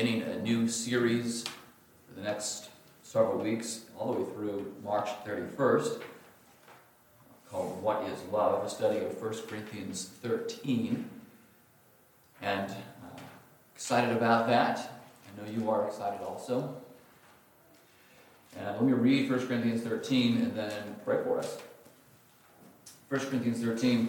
beginning a new series for the next several weeks, all the way through March 31st, called What is Love? A study of 1 Corinthians 13. And uh, excited about that. I know you are excited also. And let me read 1 Corinthians 13 and then pray for us. 1 Corinthians 13.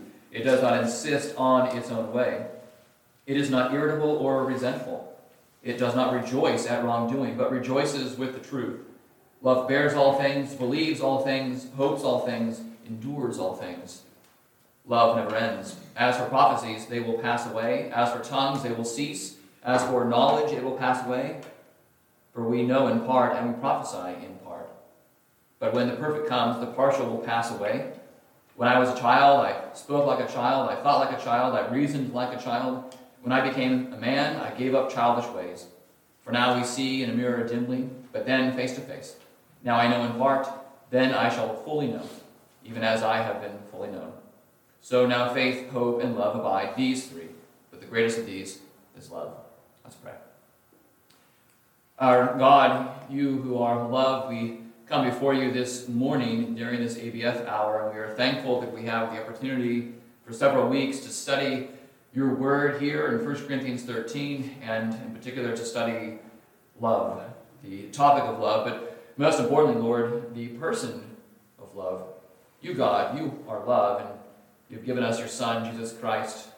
It does not insist on its own way. It is not irritable or resentful. It does not rejoice at wrongdoing, but rejoices with the truth. Love bears all things, believes all things, hopes all things, endures all things. Love never ends. As for prophecies, they will pass away. As for tongues, they will cease. As for knowledge, it will pass away. For we know in part and we prophesy in part. But when the perfect comes, the partial will pass away. When I was a child, I spoke like a child, I thought like a child, I reasoned like a child. When I became a man, I gave up childish ways. For now we see in a mirror dimly, but then face to face. Now I know in part, then I shall fully know, even as I have been fully known. So now faith, hope, and love abide, these three, but the greatest of these is love. Let's pray. Our God, you who are love, we come before you this morning during this ABF hour, and we are thankful that we have the opportunity for several weeks to study your word here in 1 Corinthians 13, and in particular to study love, the topic of love, but most importantly, Lord, the person of love. You, God, you are love, and you've given us your Son, Jesus Christ,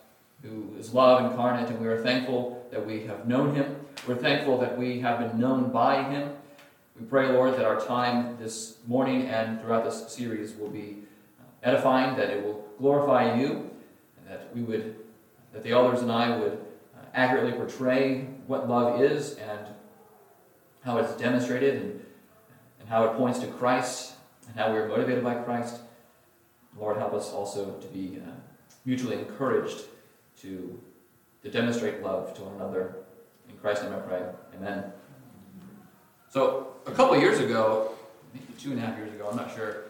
who is love incarnate, and we are thankful that we have known him. We're thankful that we have been known by him. We pray, Lord, that our time this morning and throughout this series will be uh, edifying, that it will glorify you, and that we would, that the elders and I would uh, accurately portray what love is and how it's demonstrated and, and how it points to Christ and how we are motivated by Christ. Lord, help us also to be uh, mutually encouraged to, to demonstrate love to one another. In Christ's name I pray. Amen. So, a couple years ago, maybe two and a half years ago, I'm not sure,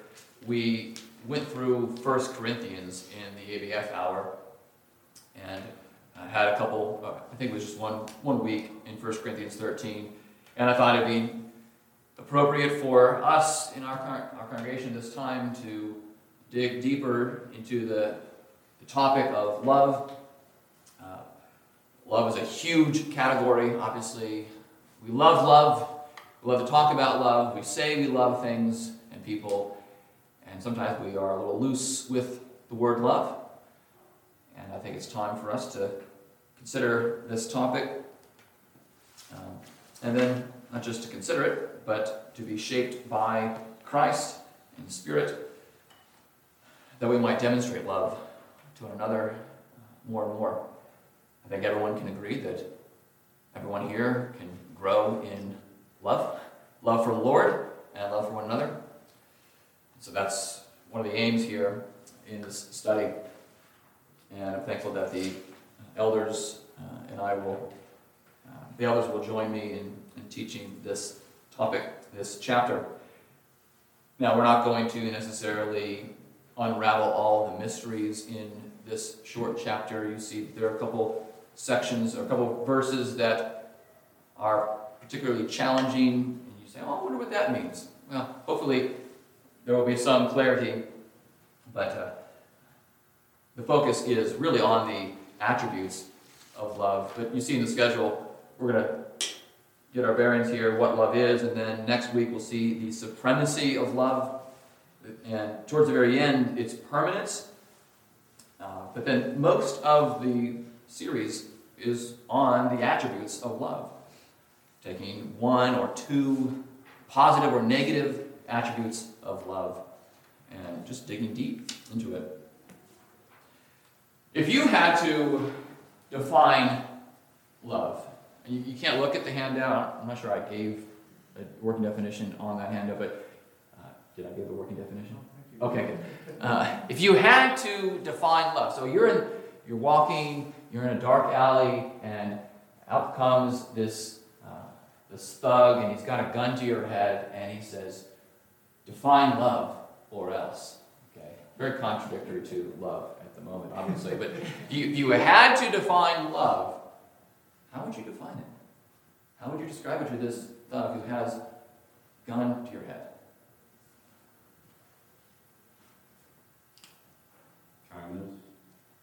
we went through First Corinthians in the ABF hour and I had a couple, uh, I think it was just one, one week in First Corinthians 13. And I thought it'd be appropriate for us in our, our congregation this time to dig deeper into the, the topic of love Love is a huge category, obviously. We love love. We love to talk about love. We say we love things and people. And sometimes we are a little loose with the word love. And I think it's time for us to consider this topic. Um, and then, not just to consider it, but to be shaped by Christ in Spirit, that we might demonstrate love to one another more and more. I think everyone can agree that everyone here can grow in love love for the Lord and love for one another. So that's one of the aims here in this study. And I'm thankful that the elders uh, and I will, uh, the elders will join me in, in teaching this topic, this chapter. Now, we're not going to necessarily unravel all the mysteries in this short chapter. You see, there are a couple sections or a couple verses that are particularly challenging, and you say, Oh, I wonder what that means. Well, hopefully there will be some clarity, but uh, the focus is really on the attributes of love. But you see in the schedule, we're going to get our bearings here, what love is, and then next week we'll see the supremacy of love. And towards the very end, its permanence. Uh, but then most of the series is on the attributes of love, taking one or two positive or negative attributes of love and just digging deep into it. If you had to define love, and you, you can't look at the handout, I'm not sure I gave a working definition on that handout, but, uh, did I give a working definition? Okay, good. Uh, if you had to define love, so you're in, you're walking, you're in a dark alley, and out comes this this thug, and he's got a gun to your head, and he says, "Define love, or else." Okay, very contradictory to love at the moment, obviously. but if you, if you had to define love, how would you define it? How would you describe it to this thug who has gun to your head? Kindness.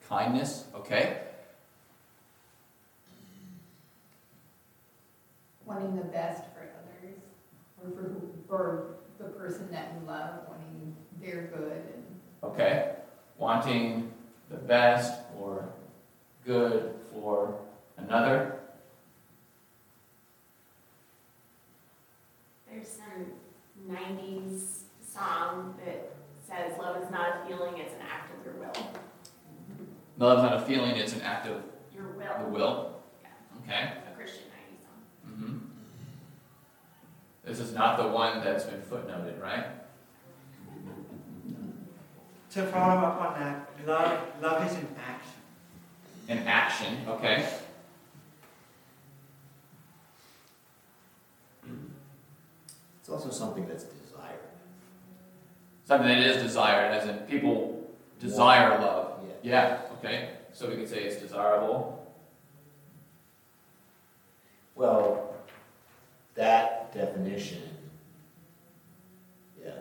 Kindness, okay. Wanting the best for others, or for, who- for the person that you love, wanting their good and. Okay. Wanting the best or good for another. There's some nineties song that says love is not a feeling, it's an act of your will. Love's not a feeling, it's an act of Your the will, will. Yeah. Okay. a Christian nineties song. hmm This is not the one that's been footnoted, right? To follow up on that, love, love is an action. An action, okay. It's also something that's desired. Something that is desired, as in people desire love. Yeah. Yeah, okay. So we could say it's desirable. Well, that definition, yeah,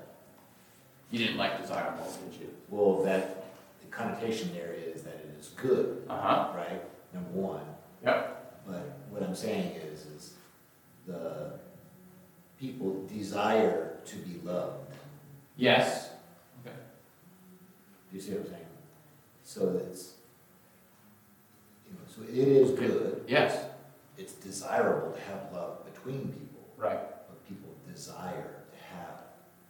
You didn't like desirable, did you? well, that, the connotation there is that it is good, Uh huh. right? Number one. Yep. But what I'm saying is, is the people desire to be loved. Yes. Okay. Do you see what I'm saying? So it's, you know, so it is good. Yes. It's desirable to have love between people, Right. but people desire to have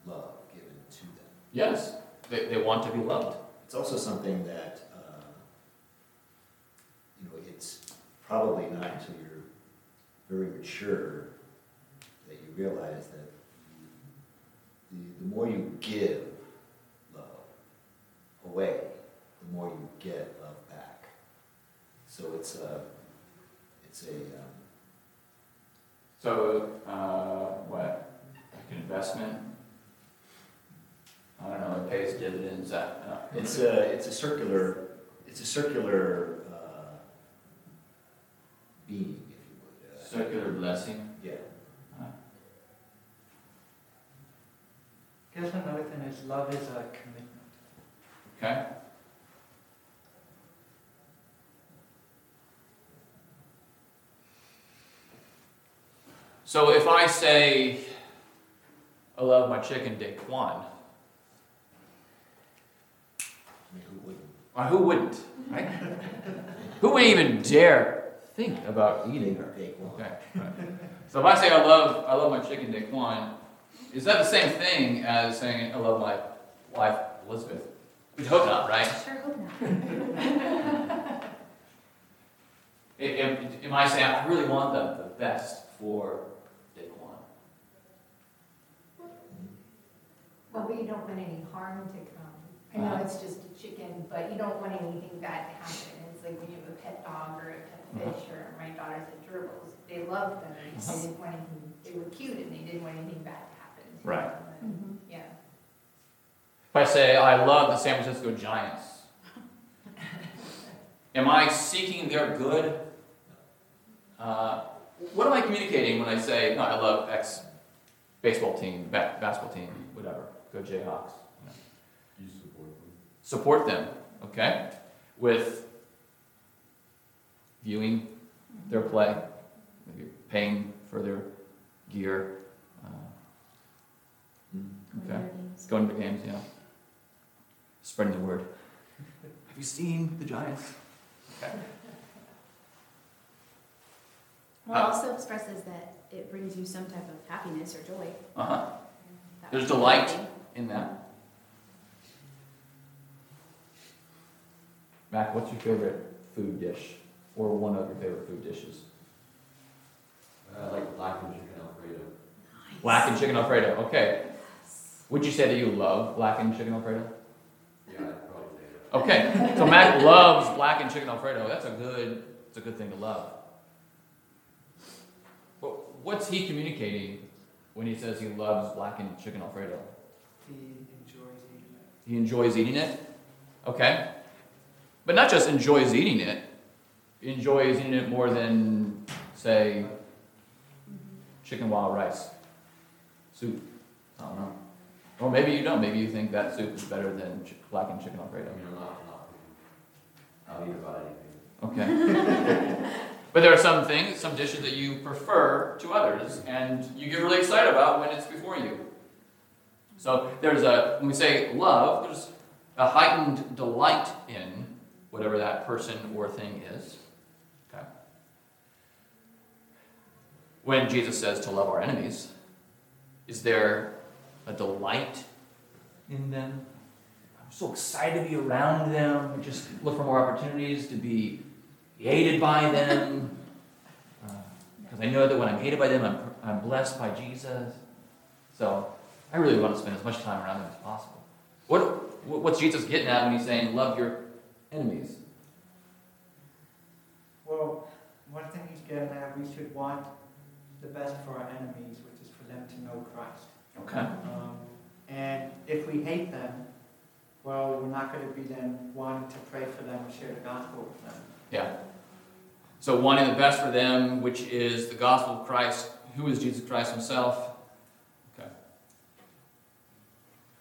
love given to them. Yes. They, they want to be loved. It's also something that, uh, you know, it's probably not until you're very mature that you realize that the, the more you give love away, the more you get love back. So it's a, it's a, um, So, uh, what? Like an investment? I don't know, it pays dividends. Uh, uh, it's a, it's a circular, it's a circular, uh, being, if you would. Uh, circular blessing. Yeah. Guess another thing is love is a commitment. Okay. So if I say, I love my chicken Daquan, I mean, who wouldn't? who wouldn't, right? who would even dare think about eating her? Take one. Okay, right. So if I say I love, I love my chicken Daquan, is that the same thing as saying I love my wife Elizabeth? We'd hope not, right? Sure hope not. Am, am I saying I really want the, the best for Well, but you don't want any harm to come. I know Uh-huh. it's just a chicken, but you don't want anything bad to happen. It's like when you have a pet dog or a pet Uh-huh. fish, or my daughters had gerbils, they loved them. They Uh-huh. didn't want anything, they were cute and they didn't want anything bad to happen. to Right. them. Yeah. If I say I love the San Francisco Giants, am I seeking their good? Uh, what am I communicating when I say no, I love X baseball team, ba- basketball team, whatever? Go Jayhawks. You know. You support them. support them, okay? With viewing their play, maybe paying for their gear, uh, Mm. okay? Going to the games, yeah. Spreading the word. Have you seen the Giants? Okay. Well, it also expresses that it brings you some type of happiness or joy. Uh huh. There's delight. lovely. In that. Mac, what's your favorite food dish, or one of your favorite food dishes? I uh, like blackened chicken Alfredo. Nice. Blackened chicken alfredo. Okay. Would you say that you love blackened chicken Alfredo? Yeah, I'd probably say that. Okay. So Mac loves blackened chicken Alfredo. That's a good. It's a good thing to love. But what's he communicating when he says he loves blackened chicken Alfredo? He enjoys eating it. He enjoys eating it. Okay. But not just enjoys eating it. He enjoys eating it more than, say, chicken wild rice, soup. I don't know. Or maybe you don't. Maybe you think that soup is better than ch- blackened chicken I Alfredo. mean, I'm not, not, I'll eat about anything. Okay. but there are some things, some dishes that you prefer to others, and you get really excited about when it's before you. So there's a, when we say love, there's a heightened delight in whatever that person or thing is. Okay. When Jesus says to love our enemies, is there a delight in them? I'm so excited to be around them. I just look for more opportunities to be hated by them. Uh, because I know that when I'm hated by them, I'm, I'm blessed by Jesus. So I really want to spend as much time around them as possible. What, what- what's Jesus getting at when he's saying, love your enemies? Well, one thing he's getting at, we should want the best for our enemies, which is for them to know Christ. Okay. Um, and if we hate them, well, we're not going to be then wanting to pray for them or share the gospel with them. Yeah. So wanting the best for them, which is the gospel of Christ. Who is Jesus Christ himself? Okay.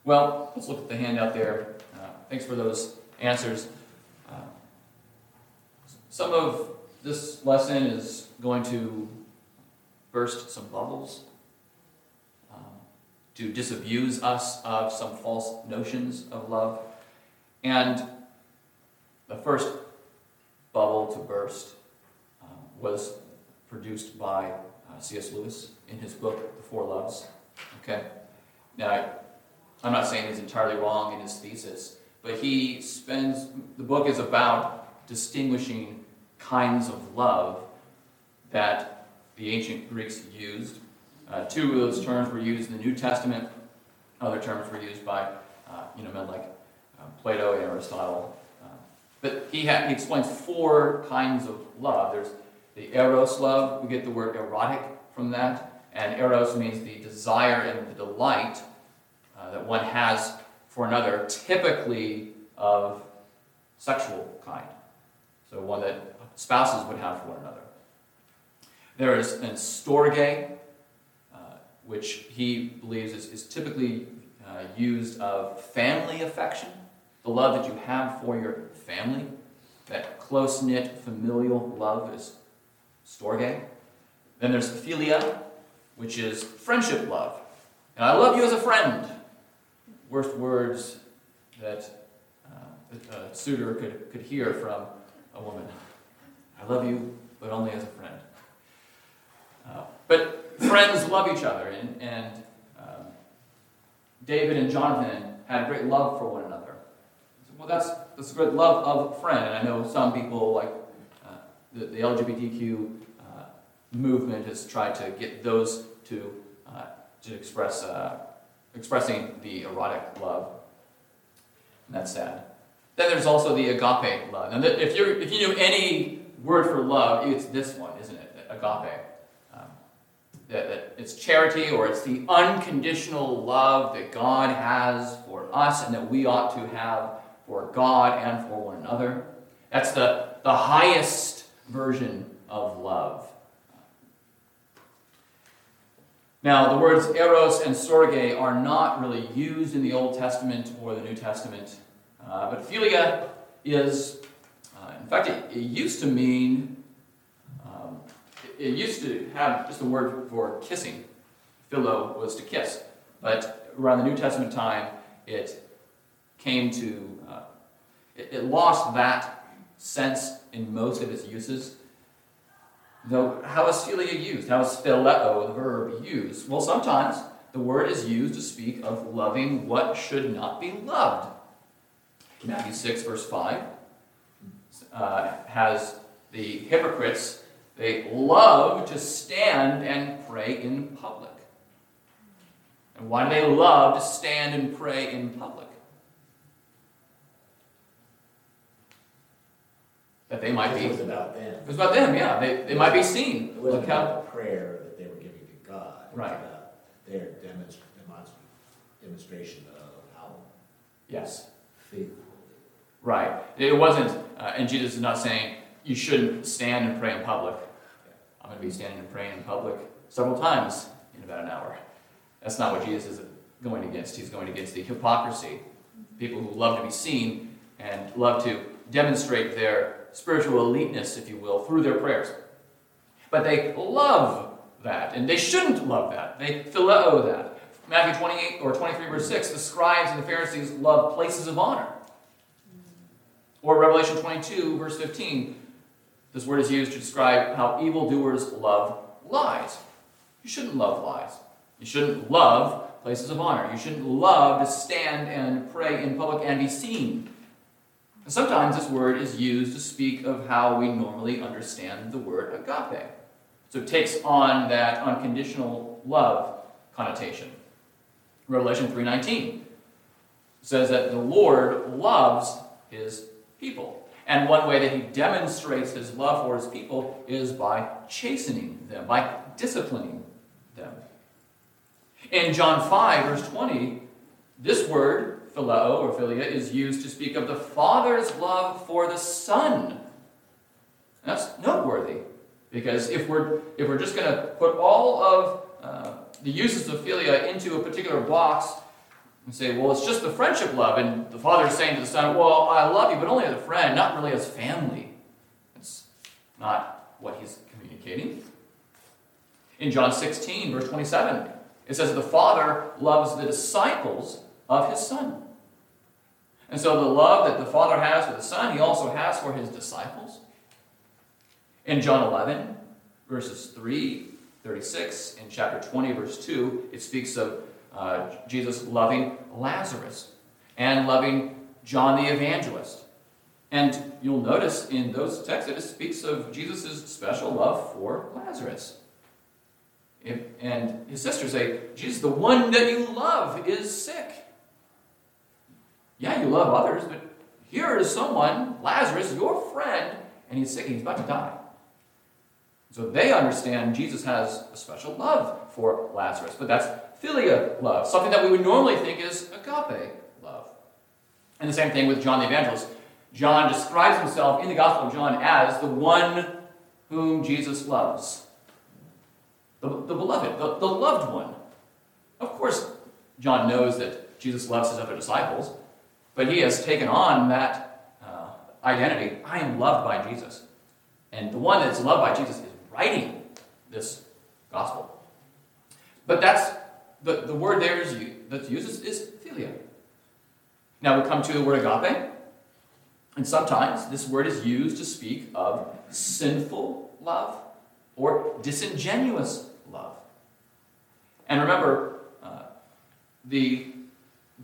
Well, let's look at the handout there. Uh, thanks for those answers. Uh, some of this lesson is going to burst some bubbles um, to disabuse us of some false notions of love. And the first bubble to burst um, was produced by uh, C.S. Lewis in his book, The Four Loves. Okay? Now, I'm not saying he's entirely wrong in his thesis, but he spends, the book is about distinguishing kinds of love that the ancient Greeks used. Uh, two of those terms were used in the New Testament, other terms were used by uh, you know, men like uh, Plato and Aristotle. Uh, but he, ha- he explains four kinds of love. There's the eros love. We get the word erotic from that. And eros means the desire and the delight uh, that one has for another, typically of sexual kind. So one that spouses would have for one another. There is an storge, uh, which he believes is, is typically uh, used of family affection, the love that you have for your family, that close knit familial love is storge. Then there's philia, which is friendship love. And I love you as a friend. Worst words that uh, a suitor could, could hear from a woman. I love you, but only as a friend. Uh, but friends love each other, and, and um, David and Jonathan had great love for one another. So, well, that's, that's great love of friend, and I know some people, like uh, the, the LGBTQ uh, movement, has tried to get those to, uh, to express uh, expressing the erotic love. And that's sad. Then there's also the agape love. And if, you if you knew any word for love, it's this one, isn't it? Agape. Um, that, that it's charity or it's the unconditional love that God has for us and that we ought to have for God and for one another. That's the, the highest version of love. Now, the words eros and storge are not really used in the Old Testament or the New Testament, uh, but philia is, uh, in fact, it, it used to mean, um, it, it used to have just the word for kissing. Philo was to kiss, but around the New Testament time, it came to, uh, it, it lost that sense in most of its uses. Though, how is philia used? How is phileo, the verb, used? Well, sometimes the word is used to speak of loving what should not be loved. Matthew 6, verse 5, uh, has the hypocrites, they love to stand and pray in public. And why do they love to stand and pray in public? That they might be. It was about them. It was about them, yeah. They, they might be seen. It wasn't Look how, about the prayer that they were giving to God. Right. about their demonst- demonstration of how yes, faithful right. It wasn't, uh, and Jesus is not saying you shouldn't stand and pray in public. I'm going to be standing and praying in public several times in about an hour. That's not what Jesus is going against. He's going against the hypocrisy. People who love to be seen and love to demonstrate their spiritual eliteness, if you will, through their prayers. But they love that, and they shouldn't love that. They phileo that. Matthew 28 or 23, verse 6, the scribes and the Pharisees love places of honor. Or Revelation 22, verse 15, this word is used to describe how evildoers love lies. You shouldn't love lies. You shouldn't love places of honor. You shouldn't love to stand and pray in public and be seen. Sometimes this word is used to speak of how we normally understand the word agape. So it takes on that unconditional love connotation. Revelation 3:19 says that the Lord loves his people. And one way that he demonstrates his love for his people is by chastening them, by disciplining them. In John 5, verse 20, this word, phileo or philia, is used to speak of the Father's love for the Son. That's noteworthy, because if we're, if we're just going to put all of uh, the uses of philia into a particular box and say, well, it's just the friendship love, and the Father is saying to the Son, well, I love you, but only as a friend, not really as family. That's not what he's communicating. In John 16, verse 27, it says the Father loves the disciples of his Son. And so the love that the Father has for the Son, he also has for his disciples. In John 11, verses 3, 36, in chapter 20, verse 2, it speaks of uh, Jesus loving Lazarus and loving John the evangelist. And you'll notice in those texts it speaks of Jesus' special love for Lazarus. If, and his sisters say, Jesus, the one that you love is sick. Yeah, you love others, but here is someone, Lazarus, your friend, and he's sick he's about to die. So they understand Jesus has a special love for Lazarus, but that's philia love, something that we would normally think is agape love. And the same thing with John the Evangelist. John describes himself in the Gospel of John as the one whom Jesus loves. The, the beloved, the, the loved one. Of course, John knows that Jesus loves his other disciples, but he has taken on that uh, identity. I am loved by Jesus. And the one that's loved by Jesus is writing this gospel. But that's the, the word there is that's used is, philia. Now we come to the word agape. And sometimes this word is used to speak of sinful love or disingenuous love. And remember, uh, the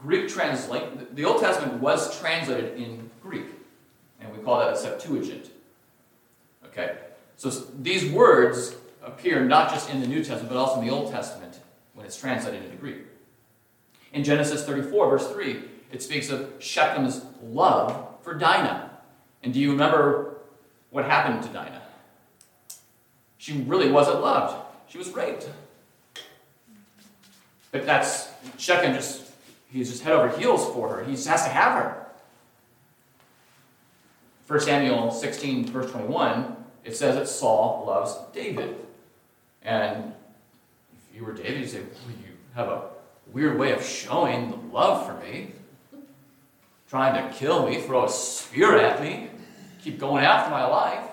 Greek translate the Old Testament was translated in Greek, and we call that a Septuagint. Okay, so these words appear not just in the New Testament but also in the Old Testament when it's translated into Greek. In Genesis 34, verse 3, it speaks of Shechem's love for Dinah. And do you remember what happened to Dinah? She really wasn't loved. She was raped. But that's Shechem just he's just head over heels for her. He just has to have her. 1 Samuel 16, verse 21, it says that Saul loves David. And if you were David, you'd say, well, you have a weird way of showing the love for me. Trying to kill me, throw a spear at me, keep going after my life.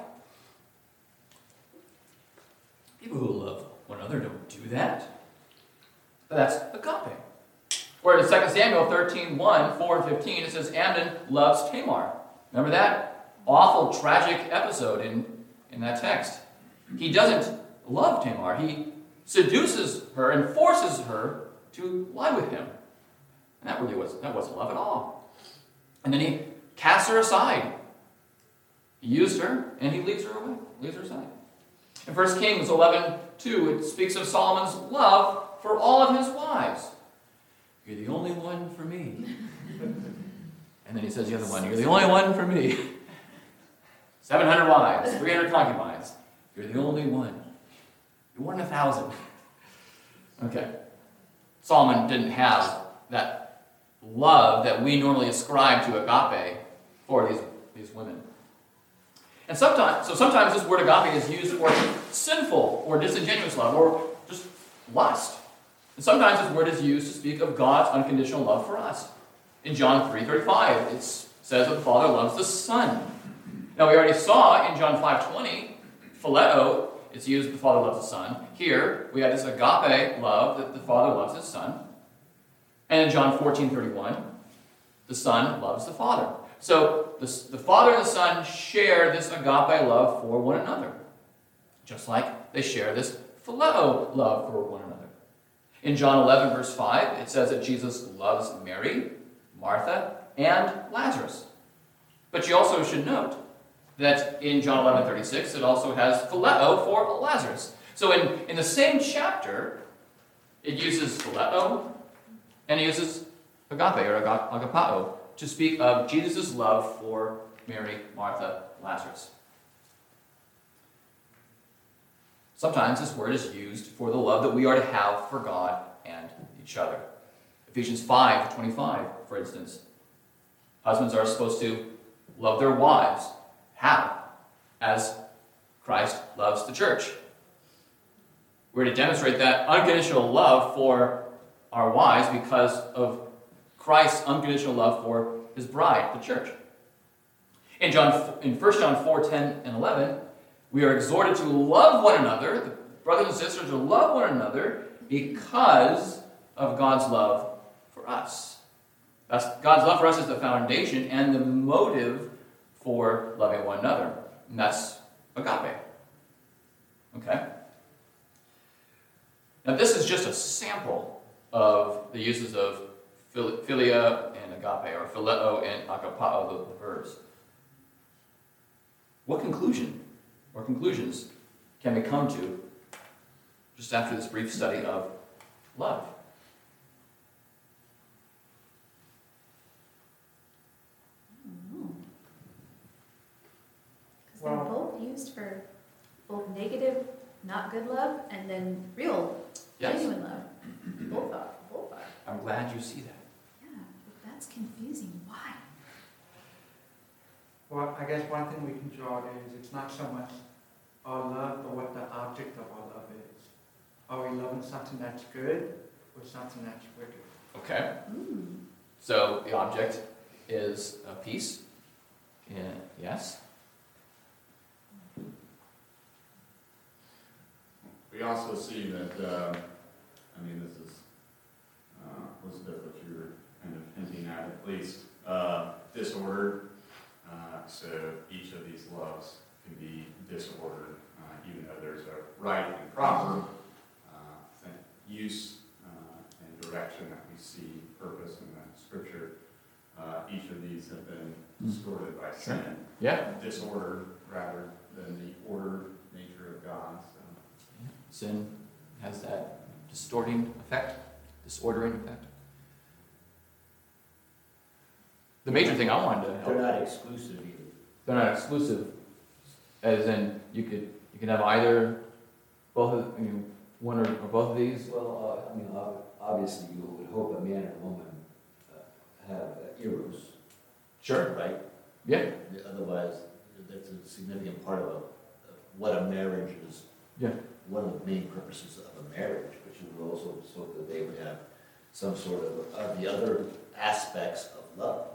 People who love one another don't do that. But that's agape. Or in 2 Samuel 13, 1, 4, and 15, it says Amnon loves Tamar. Remember that awful, tragic episode in, in that text? He doesn't love Tamar. He seduces her and forces her to lie with him. And that really was that wasn't love at all. And then he casts her aside. He used her and he leaves her away, leaves her aside. In 1 Kings 11, 2, it speaks of Solomon's love for all of his wives. You're the only one for me. And then he says the other one, You're the only one for me. 700 wives, 300 concubines. You're the only one. You're one in a thousand. Okay. Solomon didn't have that love that we normally ascribe to agape for these, these women. And sometimes, so sometimes this word agape is used for sinful or disingenuous love or just lust. And sometimes this word is used to speak of God's unconditional love for us. In John 3:35, it says that the Father loves the Son. Now we already saw in John 5:20, phileo, it's used the Father loves the Son. Here we have this agape love that the Father loves his Son. And in John 14:31, the Son loves the Father. So the, the Father and the Son share this agape love for one another, just like they share this phileo love for one another. In John 11, verse 5, it says that Jesus loves Mary, Martha, and Lazarus. But you also should note that in John 11, 36, it also has phileo for Lazarus. So in, in the same chapter, it uses phileo and it uses agape or agapao to speak of Jesus' love for Mary, Martha, Lazarus. Sometimes this word is used for the love that we are to have for God and each other. Ephesians 5 25, for instance. Husbands are supposed to love their wives. How? As Christ loves the church. We're to demonstrate that unconditional love for our wives because of Christ's unconditional love for his bride, the church. In, John, in 1 John 4 10 and 11, we are exhorted to love one another, the brothers and sisters, to love one another because of God's love for us. That's, God's love for us is the foundation and the motive for loving one another. And that's agape. Okay? Now, this is just a sample of the uses of philia and agape, or phileo and agapao, the verbs. What conclusion or conclusions can we come to just after this brief study of love? Because they're Well- both used for both negative, not good love, and then real, Yes, genuine love. Both are, both are. I'm glad you see that. Yeah, but that's confusing. Why? Well, I guess one thing we can draw out is it's not so much our love, but what the object of our love is. Are we loving something that's good or something that's wicked? Okay. Ooh. So the object is a peace. Yeah, yes. We also see that, uh, I mean, this is, uh, Elizabeth, what you're kind of hinting at at least, uh, disorder. Uh, so each of these loves can be disordered, uh, even though there's a right and proper uh, use uh, and direction that we see, purpose in the scripture. Uh, Each of these have been distorted by sin Yeah. disorder rather than the ordered nature of God. So Sin has that distorting effect, disordering effect. The major thing I wanted to help They're not exclusive either. They're not exclusive, as in you could you can have either both of you know, one or, or both of these. Well, uh, I mean, ob- obviously, you would hope a man and a woman uh, have uh, eros, Sure. right? Yeah. Otherwise, that's a significant part of, a- of what a marriage is. Yeah. One of the main purposes of a marriage, but you would also hope that they would have some sort of, of the other aspects of love.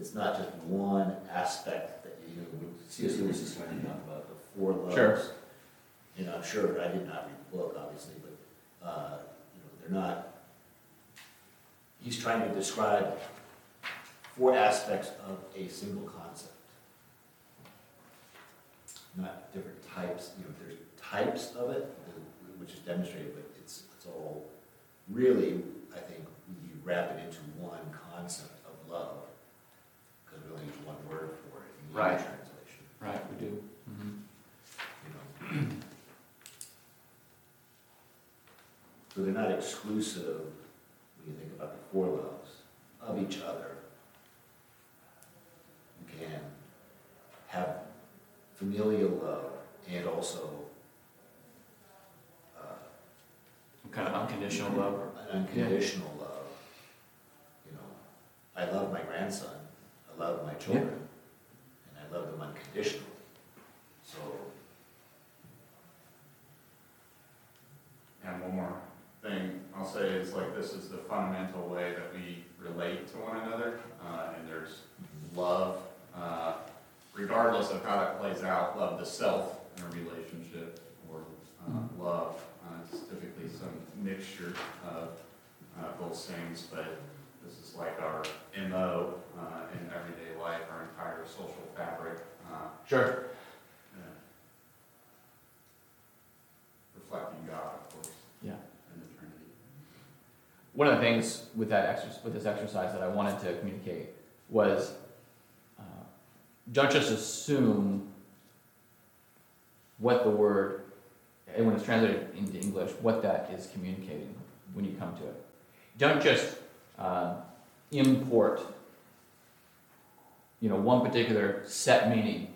It's not just one aspect that you, you know, C.S. Lewis is trying to talk about, the four loves. Sure. You know, I'm sure, I did not read the book, obviously, but, uh, you know, they're not, he's trying to describe four aspects of a single concept. Not different types, you know, there's types of it, which is demonstrated, but it's, it's all really, I think, you wrap it into one concept of love. Use one word for it in the Right. Translation, Right, we do. Mm-hmm. you know. So they're not exclusive when you think about the four loves of each other, you can have familial love and also uh, Kind of unconditional love. or- an unconditional love. You know, I love my grandson, love my children, and I love them unconditionally. So, And one more thing I'll say is like, this is the fundamental way that we relate to one another, uh, and there's love, uh, regardless of how that plays out, love the self in a relationship, or, uh, love, uh, it's typically some mixture of, uh, both things, but this is like our MO, uh, in everyday life, our entire social fabric, uh, Sure. yeah. reflecting God, of course. Yeah. In the Trinity. One of the things with that exercise, with this exercise that I wanted to communicate was, uh, don't just assume what the word, and when it's translated into English, what that is communicating when you come to it. Don't just uh, import, you know, one particular set meaning.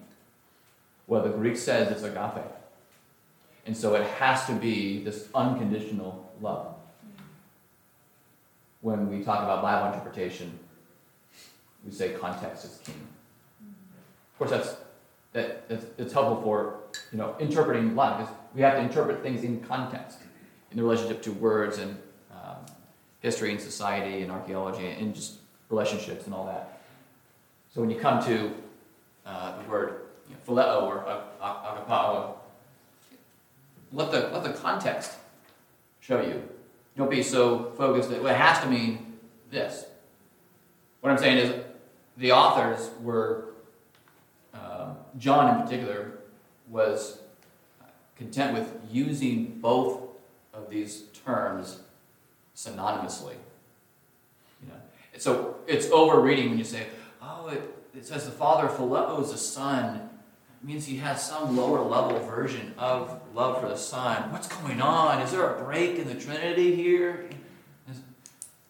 Well, the Greek says it's agape, and so it has to be this unconditional love when we talk about Bible interpretation, we say context is king. Of course, that's that that's, it's helpful for you know interpreting life because we have to interpret things in context, in the relationship to words and um, history and society and archaeology and just relationships and all that. So when you come to uh, the word you know, phileo or ag- ag- agapao, let the let the context show you don't be so focused that well, it has to mean this. What I'm saying is, the authors were, um, John in particular, was content with using both of these terms synonymously. You know, so it's overreading when you say, "Oh, it, it says the father phileo is the son." Means he has some lower level version of love for the Son. What's going on? Is there a break in the Trinity here?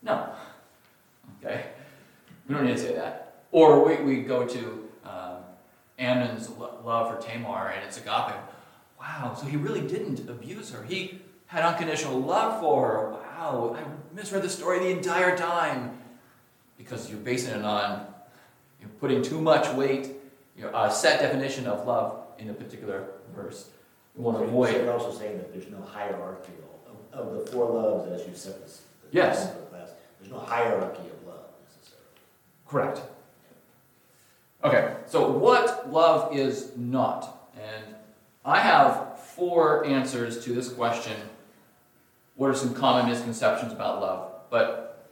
No. Okay? We don't need to say that. Or we, we go to um, Amnon's love for Tamar and it's agape. Wow, so he really didn't abuse her. He had unconditional love for her. Wow, I misread the story the entire time. Because you're basing it on you're putting too much weight you know, a set definition of love in a particular verse. We want to So avoid. you're also saying that there's no hierarchy of, of the four loves as you said. this. the Yes. class. There's no hierarchy of love necessarily. Correct. Okay, so what love is not? And I have four answers to this question. What are some common misconceptions about love? But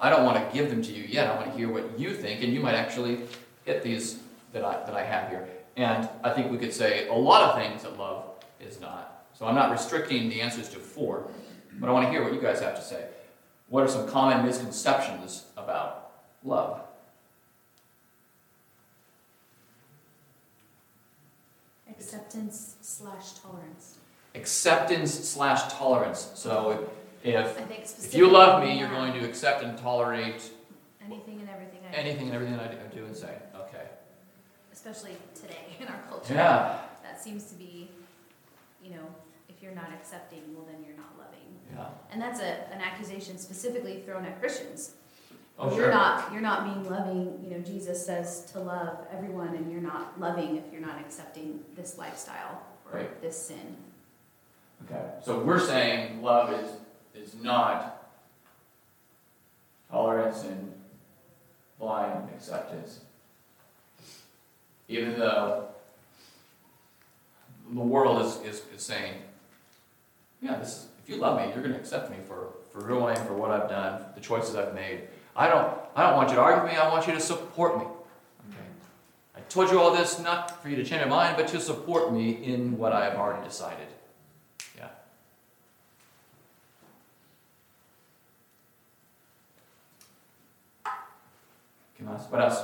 I don't want to give them to you yet. I want to hear what you think, and you might actually hit these that I, that I have here. And I think we could say a lot of things that love is not. So I'm not restricting the answers to four, but I want to hear what you guys have to say. What are some common misconceptions about love? Acceptance slash tolerance. Acceptance slash tolerance. So if, if you love me, you're going to accept and tolerate anything and everything I do, anything and everything I do and say. Especially today in our culture. Yeah. That seems to be, you know, if you're not accepting, well, then you're not loving. Yeah. And that's a, an accusation specifically thrown at Christians. Oh, You're sure. not, you're not being loving, you know, Jesus says to love everyone, and you're not loving if you're not accepting this lifestyle or Right. this sin. Okay. So we're saying love is is not tolerance and blind acceptance. Even though the world is, is, is saying, yeah, this is, if you love me, you're going to accept me for, for who I am, for what I've done, the choices I've made. I don't, I don't want you to argue with me, I want you to support me. Okay? I told you all this not for you to change your mind, but to support me in what I have already decided. Yeah. What else? What else?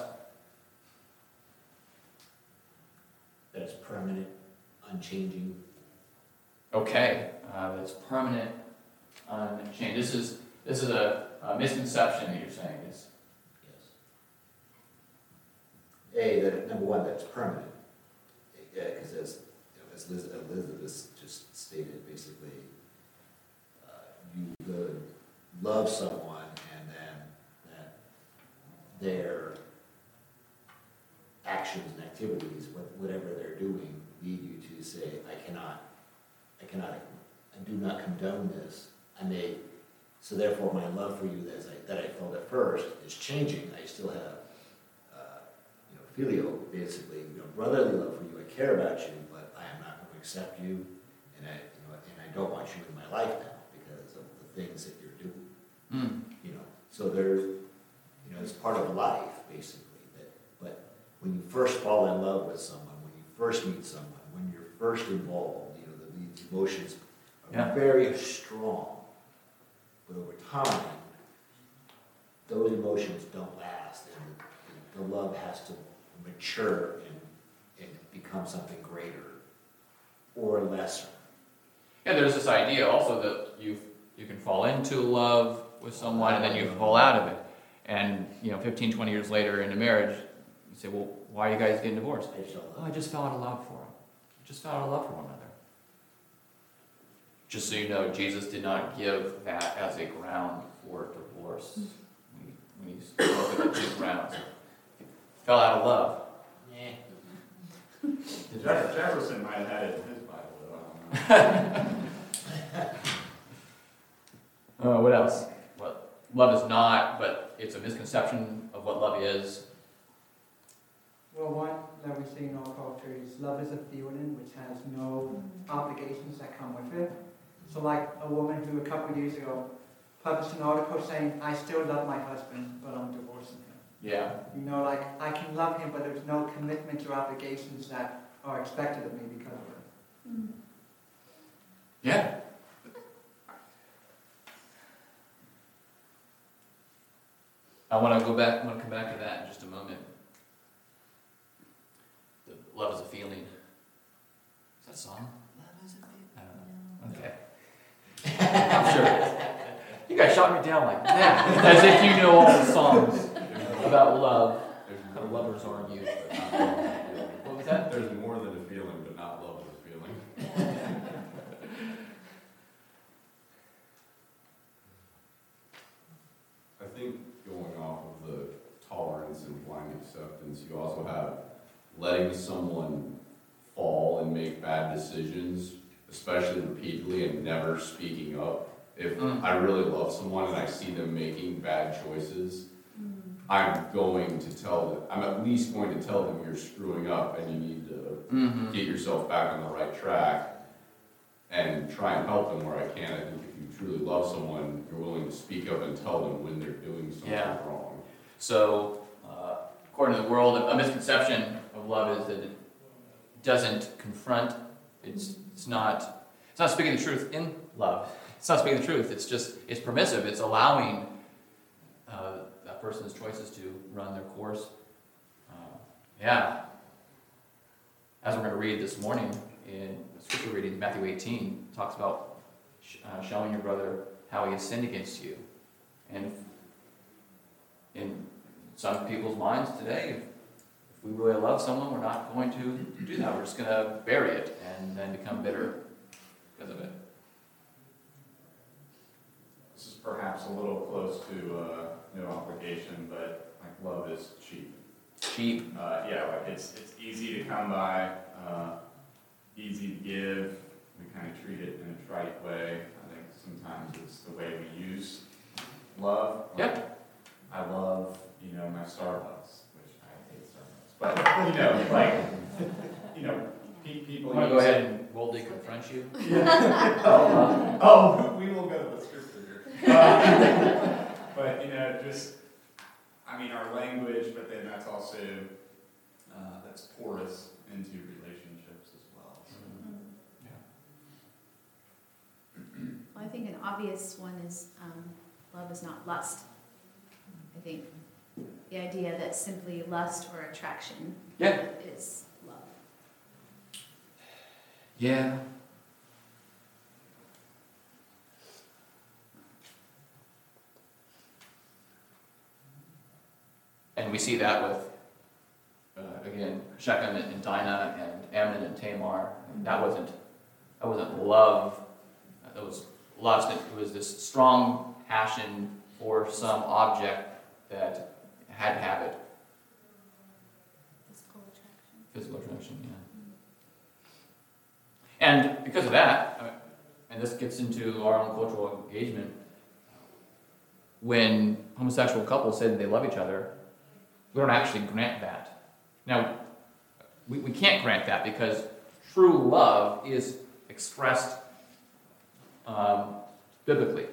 That it's permanent, unchanging. Okay, uh, it's permanent, unchanged. This is This is a, a misconception that you're saying is, Yes. A, that, number one, that's permanent. Yeah, because as, you know, as Liz- Elizabeth just stated, basically, uh, you could love someone and then that their actions and activities, what- whatever they're doing, lead you to say, I cannot, I cannot, I do not condone this. I may, so therefore my love for you as I, that I felt at first is changing. I still have, uh, you know, filial, basically, you know, brotherly love for you. I care about you, but I am not going to accept you, and I, you know, and I don't want you in my life now because of the things that you're doing hmm, you know, so there's, you know, it's part of life, basically, that, when you first fall in love with someone, when you first meet someone, when you're first involved, you know, the, these emotions Yeah. are very strong. But over time, those emotions don't last, and the love has to mature and, and become something greater or lesser. yeah, there's this idea also that you, you can fall into love with someone and then you fall out of it. And, you know, 15, 20 years later in a marriage, you say, well, why are you guys getting divorced? I just Oh, I just fell out of love for him. I Just fell out of love for one another. Just so you know, Jesus did not give that as a ground for divorce. When he, when he spoke of the two grounds. Fell out of love. Jeff- Jefferson might have had it in his Bible, though, I don't know. Uh, what else? What love is not, but it's a misconception of what love is. Well, one that we see in our culture is love is a feeling which has no mm-hmm. obligations that come with it. So like a woman who a couple of years ago published an article saying, I still love my husband, but I'm divorcing him. Yeah. You know, like I can love him, but there's no commitments or obligations that are expected of me because of it. Mm-hmm. Yeah. I want to go back. I want to come back to that in just a moment. The love is a feeling. Is that a song? Love is a feeling. I don't know. Okay. I'm sure. You guys shot me down like that, as if you know all the songs about love. How lovers are you? What was that? There's more than a feeling, but not love is a feeling. I think going off of the tolerance and blind acceptance, you also have letting someone fall and make bad decisions, especially repeatedly and never speaking up. If Mm. I really love someone and I see them making bad choices, I'm going to tell them, I'm at least going to tell them you're screwing up and you need to Mm-hmm. get yourself back on the right track and try and help them where I can. I think if you truly love someone, you're willing to speak up and tell them when they're doing something Yeah. wrong. So, uh, according to the world, a misconception love is that it doesn't confront. It's it's not it's not speaking the truth in love. It's not speaking the truth. It's just it's permissive. It's allowing uh, that person's choices to run their course. Uh, yeah. As we're going to read this morning in scripture reading, Matthew 18 talks about sh- uh, showing your brother how he has sinned against you, and in some people's minds today, we really love someone, we're not going to do that. We're just going to bury it and then become bitter because of it. This is perhaps a little close to, uh, no obligation, but like love is cheap. Cheap. Uh, yeah, like it's, it's easy to come by, uh, easy to give. We kind of treat it in a trite way. I think sometimes it's the way we use love. Like, I love, you know, my Starbucks, which I hate Starbucks, but, you know, like, you know, pe- people. I want to go ahead and boldly confront you. Oh, oh, we will go to the scripture here. Uh, But, you know, just, I mean, our language, but then that's also, uh, that's porous into relationships as well. Yeah. Well, I think an obvious one is um, love is not lust. I think the idea that simply lust or attraction yeah. is love. Yeah. And we see that with, uh, again, Shechem and Dinah and Amnon and Tamar. And that wasn't, that wasn't love. That was lust. It was this strong passion for some object that had to have it. Physical attraction. Physical attraction, yeah. And because of that, and this gets into our own cultural engagement, when homosexual couples say that they love each other, we don't actually grant that. Now, we, we can't grant that because true love is expressed um, biblically.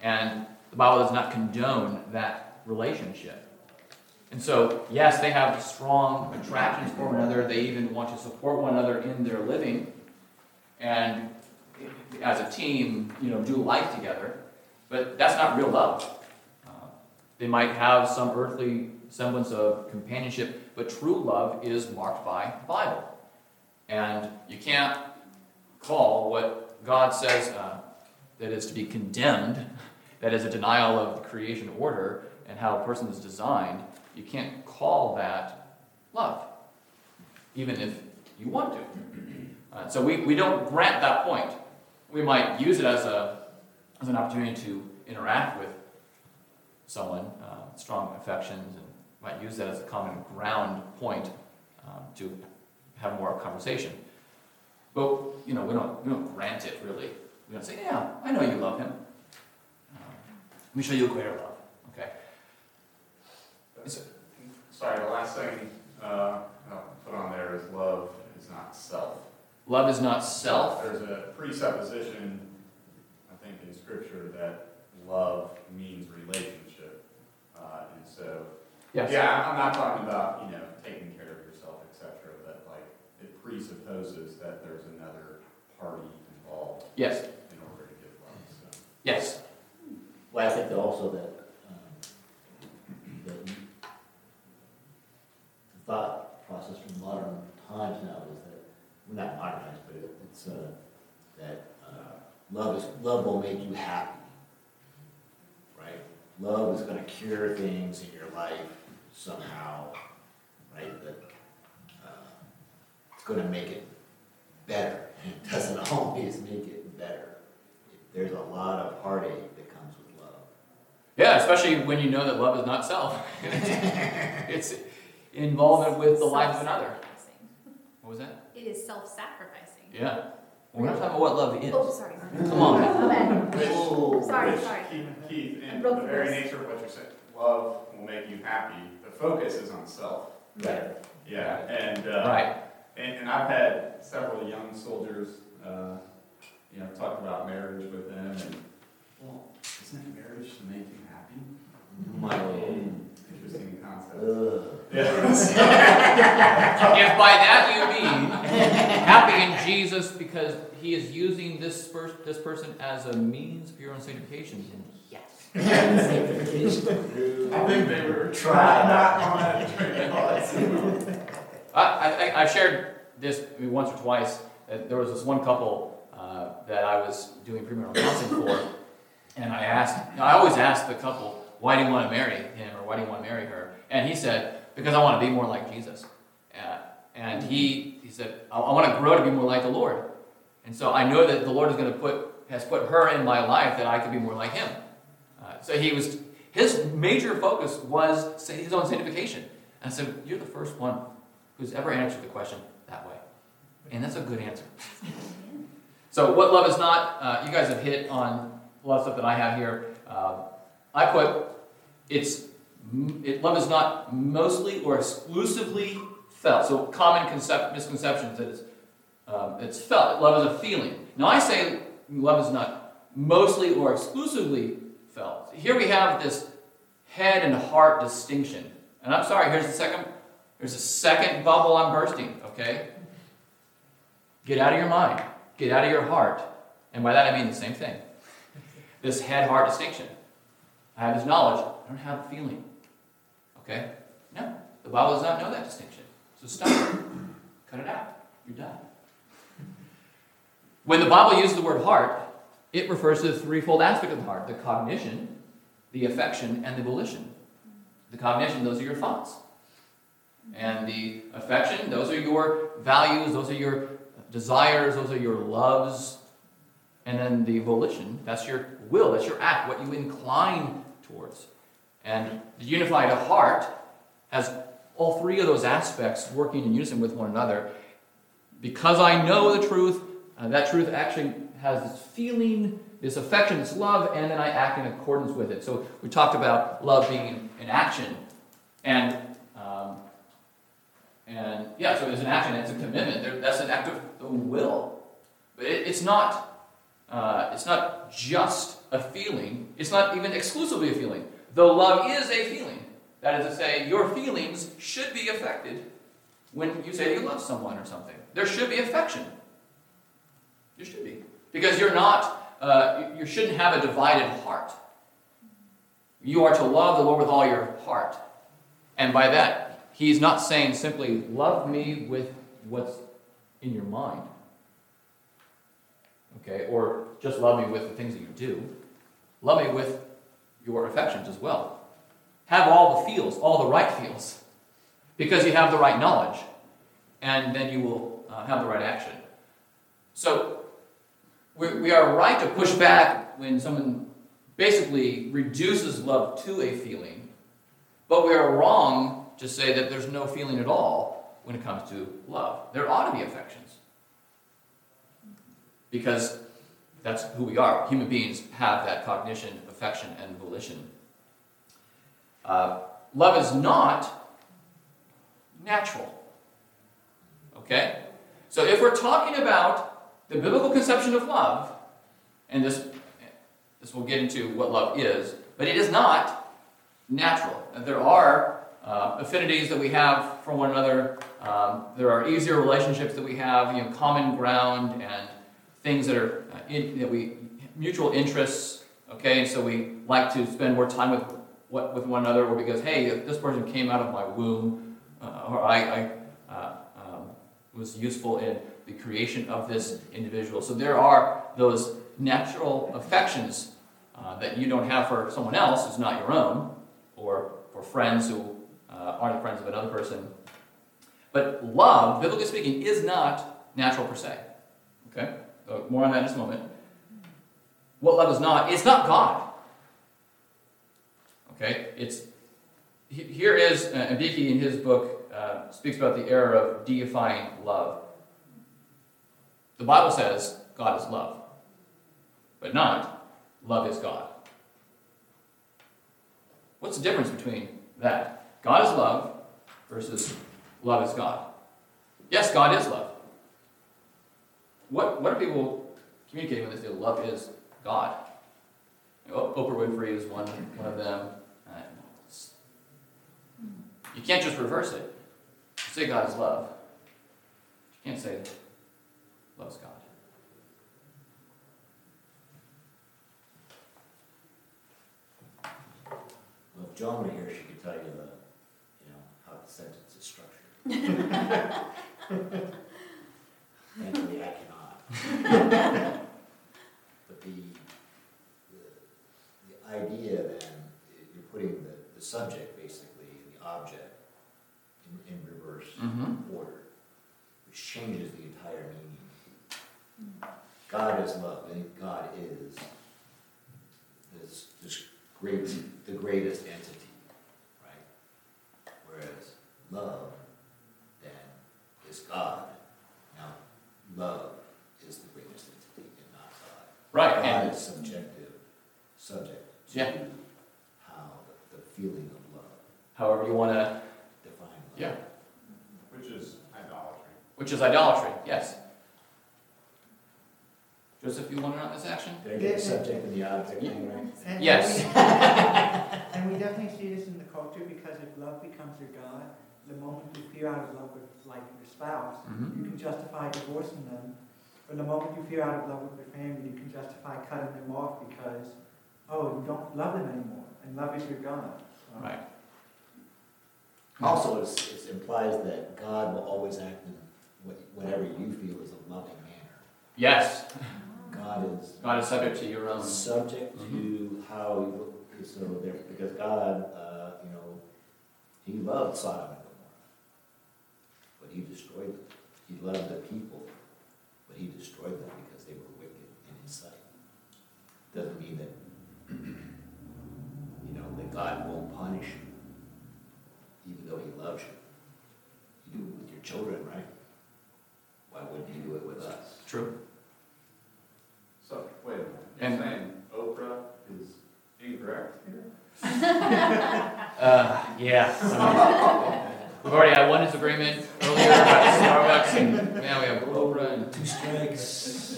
And the Bible does not condone that relationship. And so, yes, they have strong attractions for one another. They even want to support one another in their living. And as a team, you know, do life together. But that's not real love. Uh, they might have some earthly semblance of companionship, but true love is marked by the Bible. And you can't call what God says uh, that is to be condemned, that is a denial of the creation order and how a person is designed, you can't call that love, even if you want to. Uh, so we, we don't grant that point. We might use it as, a, as an opportunity to interact with someone, uh, strong affections, and might use that as a common ground point um, to have more conversation. But you know, we don't we don't grant it really. We don't say, "Yeah, I know you love him. Um, let me show you a greater love." Okay. Sorry, the last thing, uh, I'll put on there is love is not self. Love is not self. There's a presupposition, I think, in scripture that love means relationship. Uh, and so, Yes. yeah, I'm- I'm not talking about, you know, taking care of yourself, et cetera, but like, it presupposes that there's another party involved Yes. in order to give love, so. Yes. Well, I think that also that, um, that you- the thought process from modern times now is that, well, not modernized, but it- it's, uh, that, uh, love is, love will make you happy. Right? Love is gonna cure things in your life somehow, right? That, uh, it's gonna make it better. It doesn't always make it better. There's a lot of heartache that comes with love. Yeah, especially when you know that love is not self. it's involvement with the life of another. What was that? It is self-sacrificing. Yeah. Well, we're not talking about what love is. Oh, sorry. Come on. My bad. Oh. Sorry, Which, sorry. Keith, Keith, in the the very nature of what you're saying, love will make you happy. The focus is on self. Right. Yeah, and, uh, Right. and, and I've had several young soldiers, uh, you know, talk about marriage with them and, well, isn't marriage to make you happy? My own. Interesting concept. Ugh. Yeah. If by that you mean happy in Jesus because he is using this, pers- this person as a means for your own sanctification, then yes. I think they were Try. not on that train. I, I, I shared this once or twice. There was this one couple uh, that I was doing premarital counseling for, and I asked, I always ask the couple, why do you want to marry him or why do you want to marry her? And he said, because I want to be more like Jesus. Uh, and he, he said, I, I want to grow to be more like the Lord. And so I know that the Lord is going to put, has put her in my life that I could be more like him. Uh, so he was, his major focus was his own sanctification. And said, you're the first one who's ever answered the question that way. And that's a good answer. So, what love is not, uh, you guys have hit on a lot of stuff that I have here. Uh, I put, it's, it, love is not mostly or exclusively felt. So, common concept, misconceptions that it's, um, it's felt. Love is a feeling. Now, I say love is not mostly or exclusively felt. Here we have this head and heart distinction. And I'm sorry, here's the second there's a second bubble I'm bursting, okay? Get out of your mind. Get out of your heart. And by that I mean the same thing. This head heart distinction. I have this knowledge, I don't have a feeling. Okay? No. The Bible does not know that distinction. So stop it. Cut it out. You're done. When the Bible uses the word heart, it refers to the threefold aspect of the heart the cognition, the affection, and the volition. The cognition, those are your thoughts. And the affection, those are your values, those are your desires, those are your loves. And then the volition, that's your will, that's your act, what you incline towards. And the unified heart has all three of those aspects working in unison with one another. Because I know the truth, uh, that truth actually has this feeling, this affection, this love, and then I act in accordance with it. So we talked about love being an action. And um, and yeah, so it's an action, it's a commitment. There, that's an act of the will. But it, it's not. Uh, it's not just a feeling. It's not even exclusively a feeling. Though love is a feeling. That is to say, your feelings should be affected when you say you love someone or something. There should be affection. You should be. Because you're not, uh, you shouldn't have a divided heart. You are to love the Lord with all your heart. And by that, he's not saying simply, love me with what's in your mind. Okay? Or just love me with the things that you do. Love me with your affections as well. Have all the feels, all the right feels, because you have the right knowledge, and then you will uh, have the right action. So, we, we are right to push back when someone basically reduces love to a feeling, but we are wrong to say that there's no feeling at all when it comes to love. There ought to be affections. Because that's who we are. Human beings have that cognition, affection, and volition. Uh, love is not natural. Okay? So if we're talking about the biblical conception of love, and this, this will get into what love is, but it is not natural. There are uh, affinities that we have for one another. Um, there are easier relationships that we have, you know, common ground and things that are uh, in, that we mutual interests. Okay, and so we like to spend more time with what, with one another, or because hey, this person came out of my womb, uh, or I, I uh, um, was useful in the creation of this individual. So there are those natural affections uh, that you don't have for someone else who's not your own, or for friends who uh, aren't friends of another person. But love, biblically speaking, is not natural per se. Okay? So more on that in just a moment. What love is not, it's not God. Okay? It's here is uh, Mbiki in his book uh, speaks about the error of deifying love. The Bible says God is love, but not love is God. What's the difference between that? God is love versus love is God. Yes, God is love. What, what are people communicating when they say love is God? You know, Oprah Winfrey is one, one of them. Uh, you can't just reverse it. Say God is love. You can't say loves God. Well, if Joan were here, she could tell you the, you know, how the sentence is structured. Thankfully, I cannot. But the, the, the idea then, you're putting the, the subject basically, and the object in, in reverse Mm-hmm. order, which changes the entire meaning. God is love, and God is this, this great, the greatest entity, right? Whereas love then is God. Now, love is the greatest entity and not God. Right, God and is subjective, subject to Yeah. how the, the feeling of love, however you want to, define love. yeah, Which is idolatry. which is idolatry, yes. Joseph, you want to know this action? Did I get the subject and the object thing right? And Yes. we- And we definitely see this in the culture because if love becomes your God, the moment you feel out of love with like your spouse, Mm-hmm. you can justify divorcing them. But the moment you feel out of love with your family, you can justify cutting them off because, oh, you don't love them anymore, and love is your God. So- Right. Also, it's, it implies that God will always act in whatever you feel is a loving manner. Yes, God is God is subject to your own. subject to how, you- look. so there, because God, uh, you know, He loved Sodom and Gomorrah, but he destroyed them. He loved the people, but he destroyed them because they were wicked in his sight. Doesn't mean that, you know, that God won't punish you, even though he loves you. You do it with your children, right? Why wouldn't he do it with us? True. So, wait a minute, And- you're saying Oprah is incorrect here? Uh, yeah. We've already had one disagreement earlier about Starbucks, and now we have Oprah and Two strikes.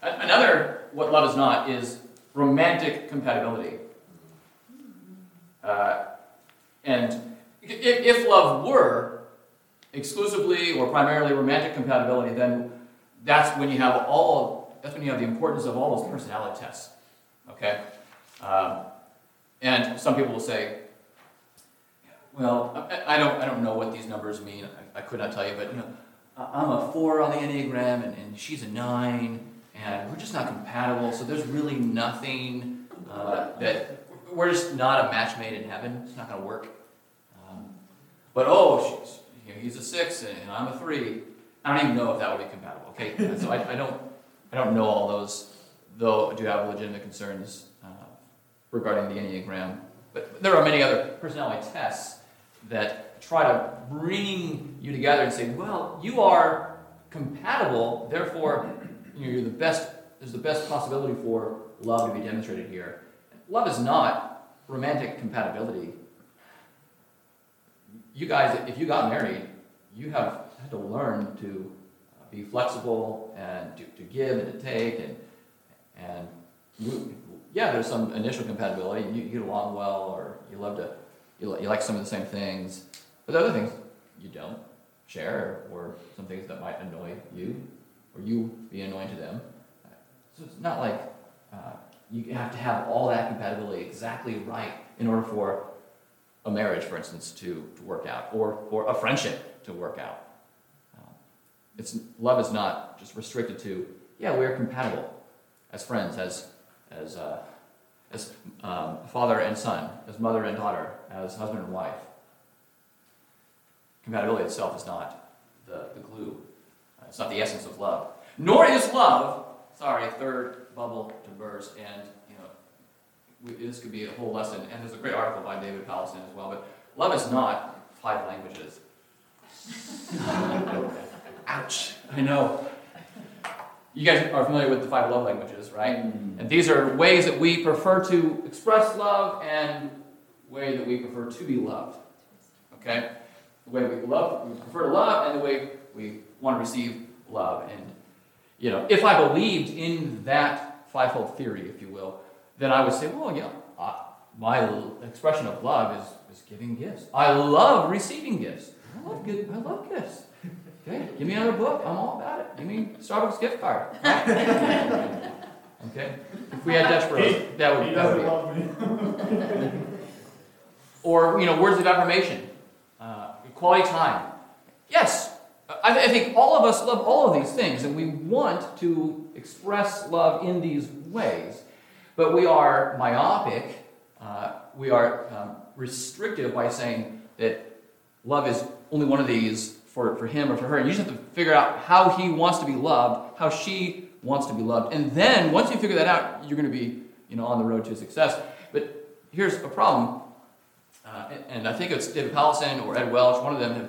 Another, what love is not, is romantic compatibility. Uh, and i- if love were exclusively or primarily romantic compatibility, then that's when you have all, that's when you have the importance of all those personality tests. Okay? Um, and some people will say, well, I, I don't, I don't know what these numbers mean. I, I could not tell you, but you know, I'm a four on the Enneagram and, and she's a nine and we're just not compatible. So there's really nothing uh, that we're just not a match made in heaven. It's not going to work. Um, but oh, she's, you know, he's a six and, and I'm a three. I don't even know if that would be compatible. Okay, so I, I don't I don't know all those, though I do have legitimate concerns uh, regarding the Enneagram. But there are many other personality tests that try to bring you together and say, well, you are compatible, therefore you're the best. There's the best possibility for love to be demonstrated here. Love is not romantic compatibility. You guys, if you got married, you have had to learn to be flexible and to, to give and to take and and yeah, there's some initial compatibility. You get along well, or you love to you, li- you like some of the same things, but the other things you don't share, or some things that might annoy you, or you be annoying to them. So it's not like uh, you have to have all that compatibility exactly right in order for a marriage, for instance, to, to work out, or, or a friendship to work out. Um, it's, love is not just restricted to, yeah, we're compatible as friends, as, as, uh, as um, father and son, as mother and daughter, as husband and wife. Compatibility itself is not the, the glue, Uh, it's not the essence of love. Nor is love, sorry, third bubble to burst, and you know, we, this could be a whole lesson, and there's a great article by David Powlison as well, but love is not five languages. Ouch, I know. You guys are familiar with the five love languages, right? And these are ways that we prefer to express love and way that we prefer to be loved. Okay? The way we love, we prefer to love, and the way we want to receive love. And you know, if I believed in that fivefold theory, if you will, then I would say, well, yeah, uh, my expression of love is, is giving gifts. I love receiving gifts. I love. I love gifts. Okay, give me another book. I'm all about it. Give me Starbucks gift card. okay, if we had Dutch Bros, that would He that would be. love me. Or, you know, words of affirmation, uh, quality time. Yes, I, I think all of us love all of these things, and we want to express love in these ways, but we are myopic, uh, we are um, restrictive by saying that love is only one of these for, for him or for her. And you just have to figure out how he wants to be loved, how she wants to be loved. And then, once you figure that out, you're going to be, you know, on the road to success. But here's a problem. Uh, and- I think it's David Powlison or Ed Welch, one of them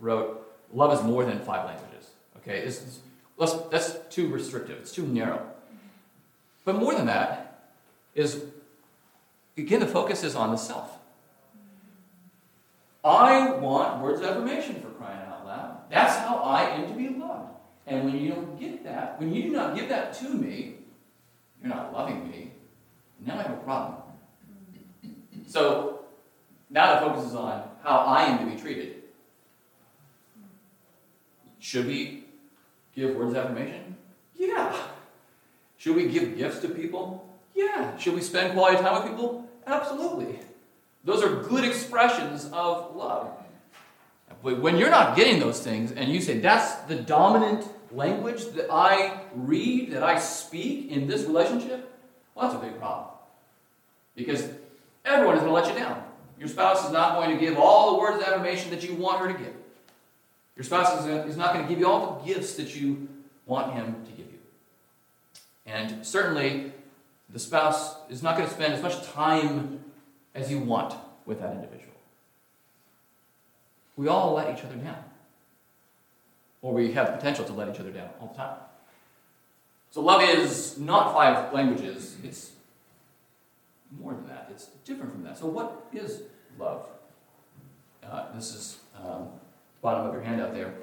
wrote, Love is more than five languages. Okay, is, let's, that's too restrictive, it's too narrow. But more than that is, again, the focus is on the self. I want words of affirmation for crying out loud. That's how I am to be loved. And when you don't get that, when you do not give that to me, you're not loving me. Now I have a problem. So now the focus is on how I am to be treated. Should we give words of affirmation? Yeah. Should we give gifts to people? Yeah. Should we spend quality time with people? Absolutely. Those are good expressions of love. But when you're not getting those things and you say, that's the dominant language that I read, that I speak in this relationship, well, that's a big problem. Because everyone is going to let you down. Your spouse is not going to give all the words of affirmation that you want her to give. Your spouse is, uh, is not going to give you all the gifts that you want him to give you. And certainly, the spouse is not going to spend as much time as you want with that individual. We all let each other down. Or we have the potential to let each other down all the time. So, love is not five languages, it's more than that. It's different from that. So, what is love? Uh, this is um, bottom of your handout there.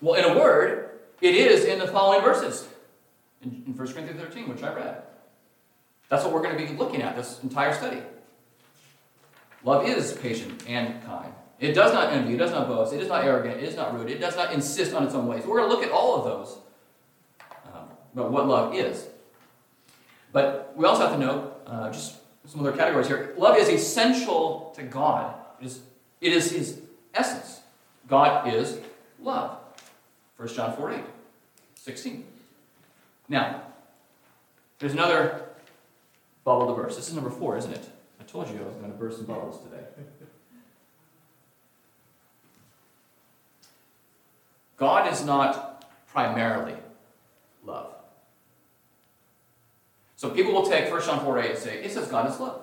Well, in a word, it is in the following verses in, in 1 Corinthians 13, which I read. That's what we're going to be looking at this entire study. Love is patient and kind. It does not envy, it does not boast, it is not arrogant, it is not rude, it does not insist on its own ways. We're going to look at all of those, um, but what love is. But we also have to know uh, just some other categories here. Love is essential to God. It is, it is His essence. God is love. 1 John 4 8, 16. Now, there's another bubble to burst. This is number four, isn't it? I told you I was going to burst some bubbles today. God is not primarily love. So people will take 1 John 4 8 and say, it says God is love.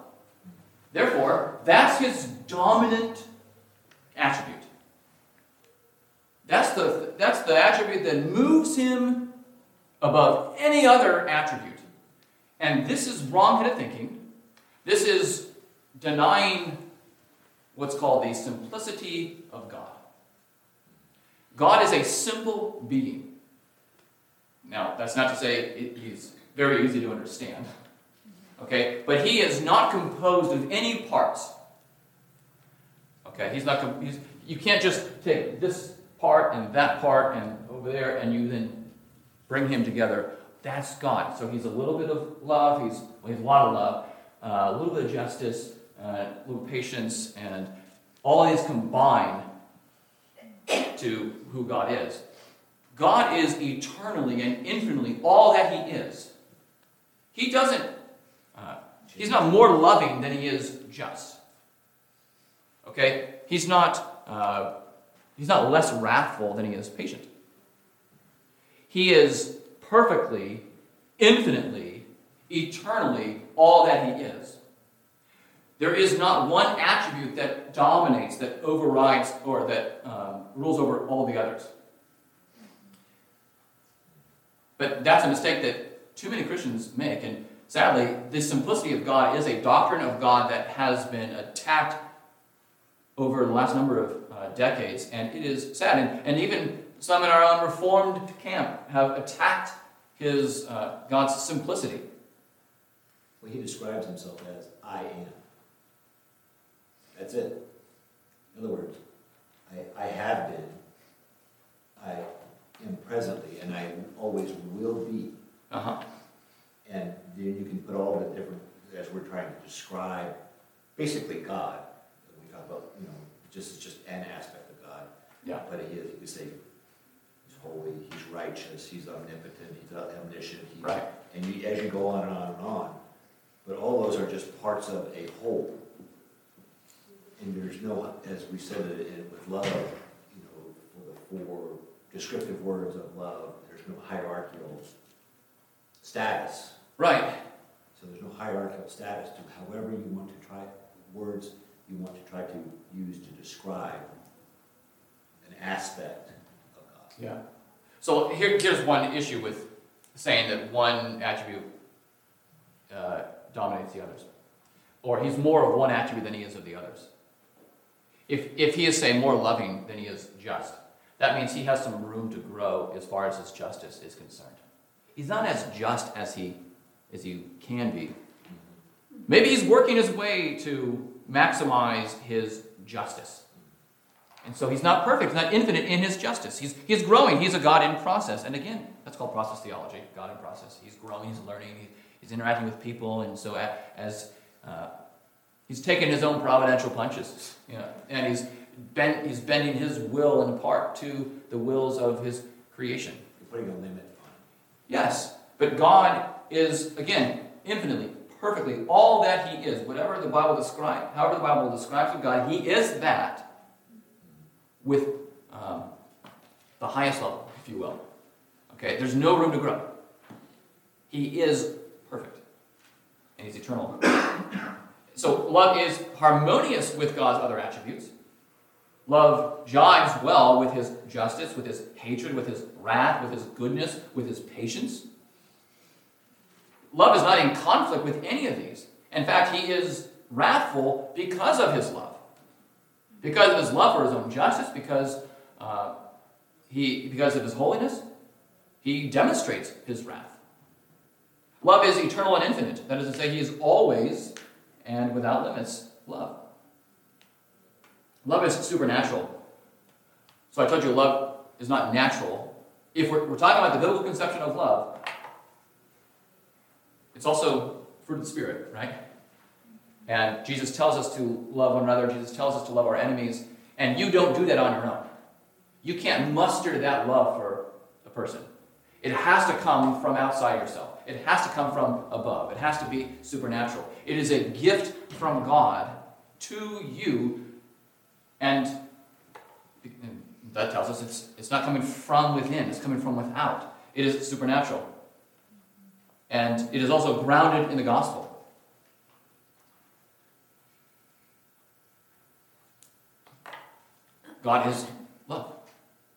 Therefore, that's his dominant attribute. That's the, that's the attribute that moves him above any other attribute. And this is wrong headed thinking. This is denying what's called the simplicity of God. God is a simple being. Now, that's not to say he's very easy to understand. Okay? But he is not composed of any parts. Okay? He's not he's, you can't just take this part and that part and over there and you then bring him together. That's God. So he's a little bit of love, he's, well, he's a lot of love, uh, a little bit of justice, uh, a little patience, and all these combine to who God is. God is eternally and infinitely all that He is. He doesn't, uh, He's not more loving than He is just. Okay? He's not, uh, He's not less wrathful than He is patient. He is perfectly, infinitely, eternally all that He is. There is not one attribute that dominates, that overrides, or that um, rules over all the others. But that's a mistake that too many Christians make. And sadly, the simplicity of God is a doctrine of God that has been attacked over the last number of uh, decades. And it is sad. And, and even some in our own Reformed camp have attacked his uh, God's simplicity. Well, he describes himself as I am. That's it. In other words, I, I have been, I am presently, and I always will be. Uh-huh. And then you can put all the different, as we're trying to describe, basically God. We talk about, you know, just just an aspect of God. Yeah. But he is, you could say, he's holy, he's righteous, he's omnipotent, he's omniscient. He, Right. And you, as you go on and on and on, but all those are just parts of a whole. And there's no, as we said it in- with love, you know, for the four descriptive words of love, there's no hierarchical status. Right. So there's no hierarchical status to however you want to try, words you want to try to use to describe an aspect of God. Yeah. So here, here's one issue with saying that one attribute uh, dominates the others, or he's more of one attribute than he is of the others. If, if he is, say, more loving than he is just, that means he has some room to grow as far as his justice is concerned. He's not as just as he, as he can be. Maybe he's working his way to maximize his justice. And so he's not perfect, he's not infinite in his justice. He's, he's growing, he's a God in process. And again, that's called process theology, God in process. He's growing, he's learning, he's interacting with people, and so as uh, he's taken his own providential punches, you know, and he's, bent, he's bending his will in part to the wills of his creation. Putting a limit Yes, but God is, again, infinitely, perfectly all that he is, whatever the Bible describes, however the Bible describes of God, he is that with um, the highest level, if you will. Okay, there's no room to grow. He is perfect, and he's eternal. So love is harmonious with God's other attributes. Love jives well with his justice, with his hatred, with his wrath, with his goodness, with his patience. Love is not in conflict with any of these. In fact, he is wrathful because of his love. Because of his love for his own justice, because, uh, he, because of his holiness, he demonstrates his wrath. Love is eternal and infinite. That is to say, he is always and without limits love. Love is supernatural. So I told you love is not natural. If we're, we're talking about the biblical conception of love, it's also fruit of the Spirit, right? And Jesus tells us to love one another. Jesus tells us to love our enemies. And you don't do that on your own. You can't muster that love for a person. It has to come from outside yourself. It has to come from above. It has to be supernatural. It is a gift from God to you. And that tells us it's, it's not coming from within, it's coming from without. It is supernatural. And it is also grounded in the gospel. God is love.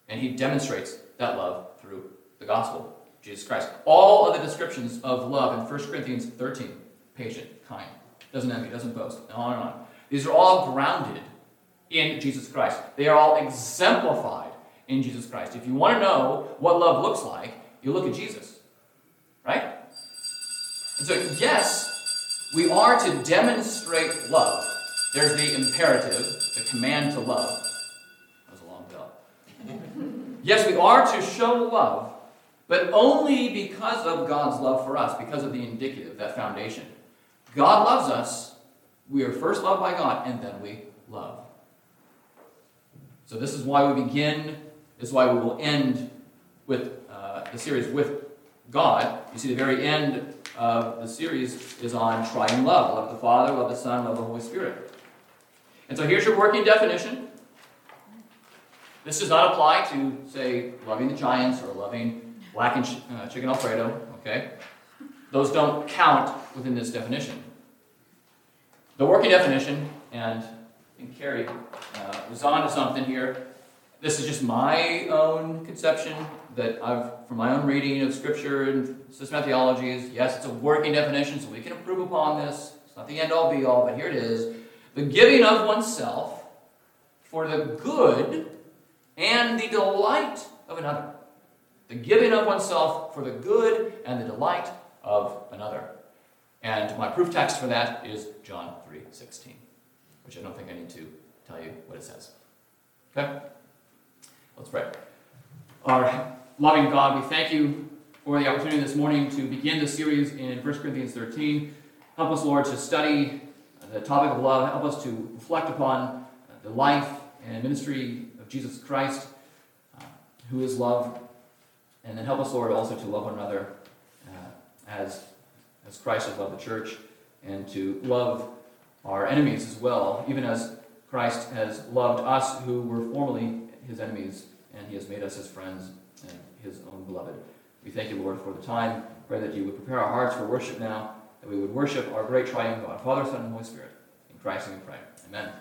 And he demonstrates that love through the gospel, Jesus Christ. All of the descriptions of love in 1 Corinthians 13 patient, kind, doesn't envy, doesn't boast, and on and on. These are all grounded in Jesus Christ. They are all exemplified in Jesus Christ. If you want to know what love looks like, you look at Jesus. Right? And so, yes, we are to demonstrate love. There's the imperative, the command to love. That was a long bell. yes, we are to show love, but only because of God's love for us, because of the indicative, that foundation. God loves us. We are first loved by God, and then we love. So, this is why we begin, this is why we will end with uh, the series with God. You see, the very end of the series is on triune love love the Father, love the Son, love the Holy Spirit. And so, here's your working definition. This does not apply to, say, loving the Giants or loving black and ch- uh, chicken Alfredo, okay? Those don't count within this definition. The working definition, and, and Carrie uh, was on to something here. This is just my own conception that I've, from my own reading of Scripture and systematic theologies. Yes, it's a working definition, so we can improve upon this. It's not the end all be all, but here it is. The giving of oneself for the good and the delight of another. The giving of oneself for the good and the delight of another. And my proof text for that is John 3:16, which I don't think I need to tell you what it says. Okay? Let's pray. Our loving God, we thank you for the opportunity this morning to begin the series in 1 Corinthians 13. Help us, Lord, to study the topic of love. Help us to reflect upon the life and ministry of Jesus Christ, uh, who is love. And then help us, Lord, also to love one another uh, as, as Christ has loved the church, and to love our enemies as well, even as Christ has loved us who were formerly his enemies, and he has made us his friends and his own beloved. We thank you, Lord, for the time. Pray that you would prepare our hearts for worship now, that we would worship our great triune God, Father, Son, and Holy Spirit. In Christ we pray. Amen.